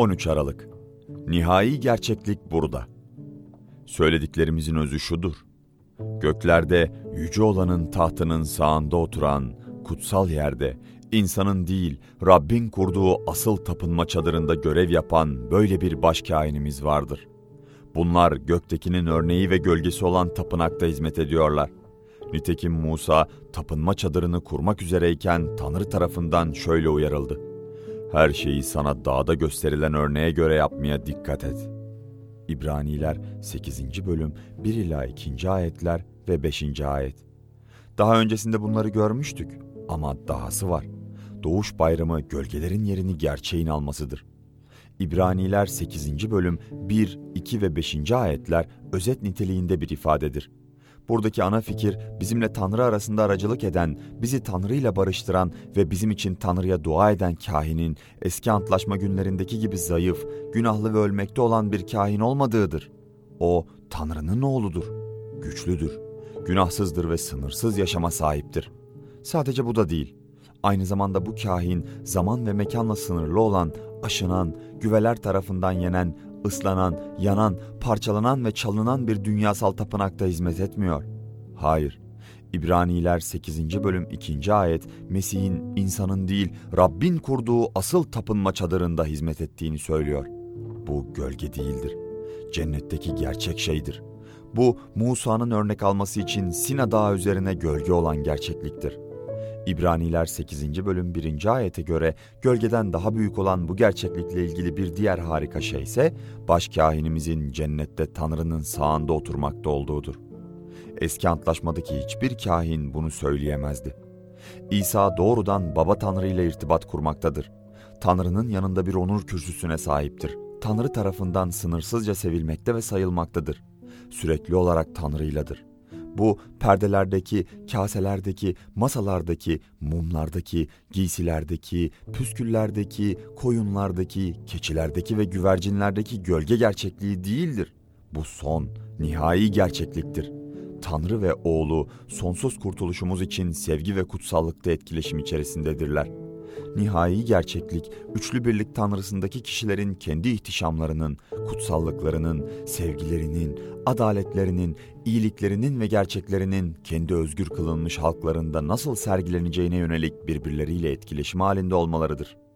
13 Aralık Nihai gerçeklik burada. Söylediklerimizin özü şudur. Göklerde yüce olanın tahtının sağında oturan, kutsal yerde, insanın değil Rabbin kurduğu asıl tapınma çadırında görev yapan böyle bir başkâhinimiz vardır. Bunlar göktekinin örneği ve gölgesi olan tapınakta hizmet ediyorlar. Nitekim Musa tapınma çadırını kurmak üzereyken Tanrı tarafından şöyle uyarıldı. Her şeyi sana dağda gösterilen örneğe göre yapmaya dikkat et. İbraniler 8. bölüm 1 ila 2. ayetler ve 5. ayet. Daha öncesinde bunları görmüştük ama dahası var. Doğuş bayramı gölgelerin yerini gerçeğin almasıdır. İbraniler 8. bölüm 1, 2 ve 5. ayetler özet niteliğinde bir ifadedir. Buradaki ana fikir bizimle Tanrı arasında aracılık eden, bizi Tanrı ile barıştıran ve bizim için Tanrı'ya dua eden kahinin eski antlaşma günlerindeki gibi zayıf, günahlı ve ölmekte olan bir kahin olmadığıdır. O Tanrı'nın oğludur, güçlüdür, günahsızdır ve sınırsız yaşama sahiptir. Sadece bu da değil. Aynı zamanda bu kahin zaman ve mekanla sınırlı olan, aşınan, güveler tarafından yenen, ıslanan, yanan, parçalanan ve çalınan bir dünyasal tapınakta hizmet etmiyor. Hayır. İbraniler 8. bölüm 2. ayet Mesih'in insanın değil Rabbin kurduğu asıl tapınma çadırında hizmet ettiğini söylüyor. Bu gölge değildir. Cennetteki gerçek şeydir. Bu Musa'nın örnek alması için Sina Dağı üzerine gölge olan gerçekliktir.'' İbraniler 8. bölüm 1. ayete göre gölgeden daha büyük olan bu gerçeklikle ilgili bir diğer harika şey ise başkahinimizin cennette Tanrı'nın sağında oturmakta olduğudur. Eski antlaşmadaki hiçbir kahin bunu söyleyemezdi. İsa doğrudan Baba Tanrı ile irtibat kurmaktadır. Tanrı'nın yanında bir onur kürsüsüne sahiptir. Tanrı tarafından sınırsızca sevilmekte ve sayılmaktadır. Sürekli olarak Tanrı'yladır. Bu perdelerdeki, kaselerdeki, masalardaki, mumlardaki, giysilerdeki, püsküllerdeki, koyunlardaki, keçilerdeki ve güvercinlerdeki gölge gerçekliği değildir. Bu son, nihai gerçekliktir. Tanrı ve oğlu sonsuz kurtuluşumuz için sevgi ve kutsallıkta etkileşim içerisindedirler.'' Nihai gerçeklik, üçlü birlik tanrısındaki kişilerin kendi ihtişamlarının, kutsallıklarının, sevgilerinin, adaletlerinin, iyiliklerinin ve gerçeklerinin kendi özgür kılınmış halklarında nasıl sergileneceğine yönelik birbirleriyle etkileşim halinde olmalarıdır.''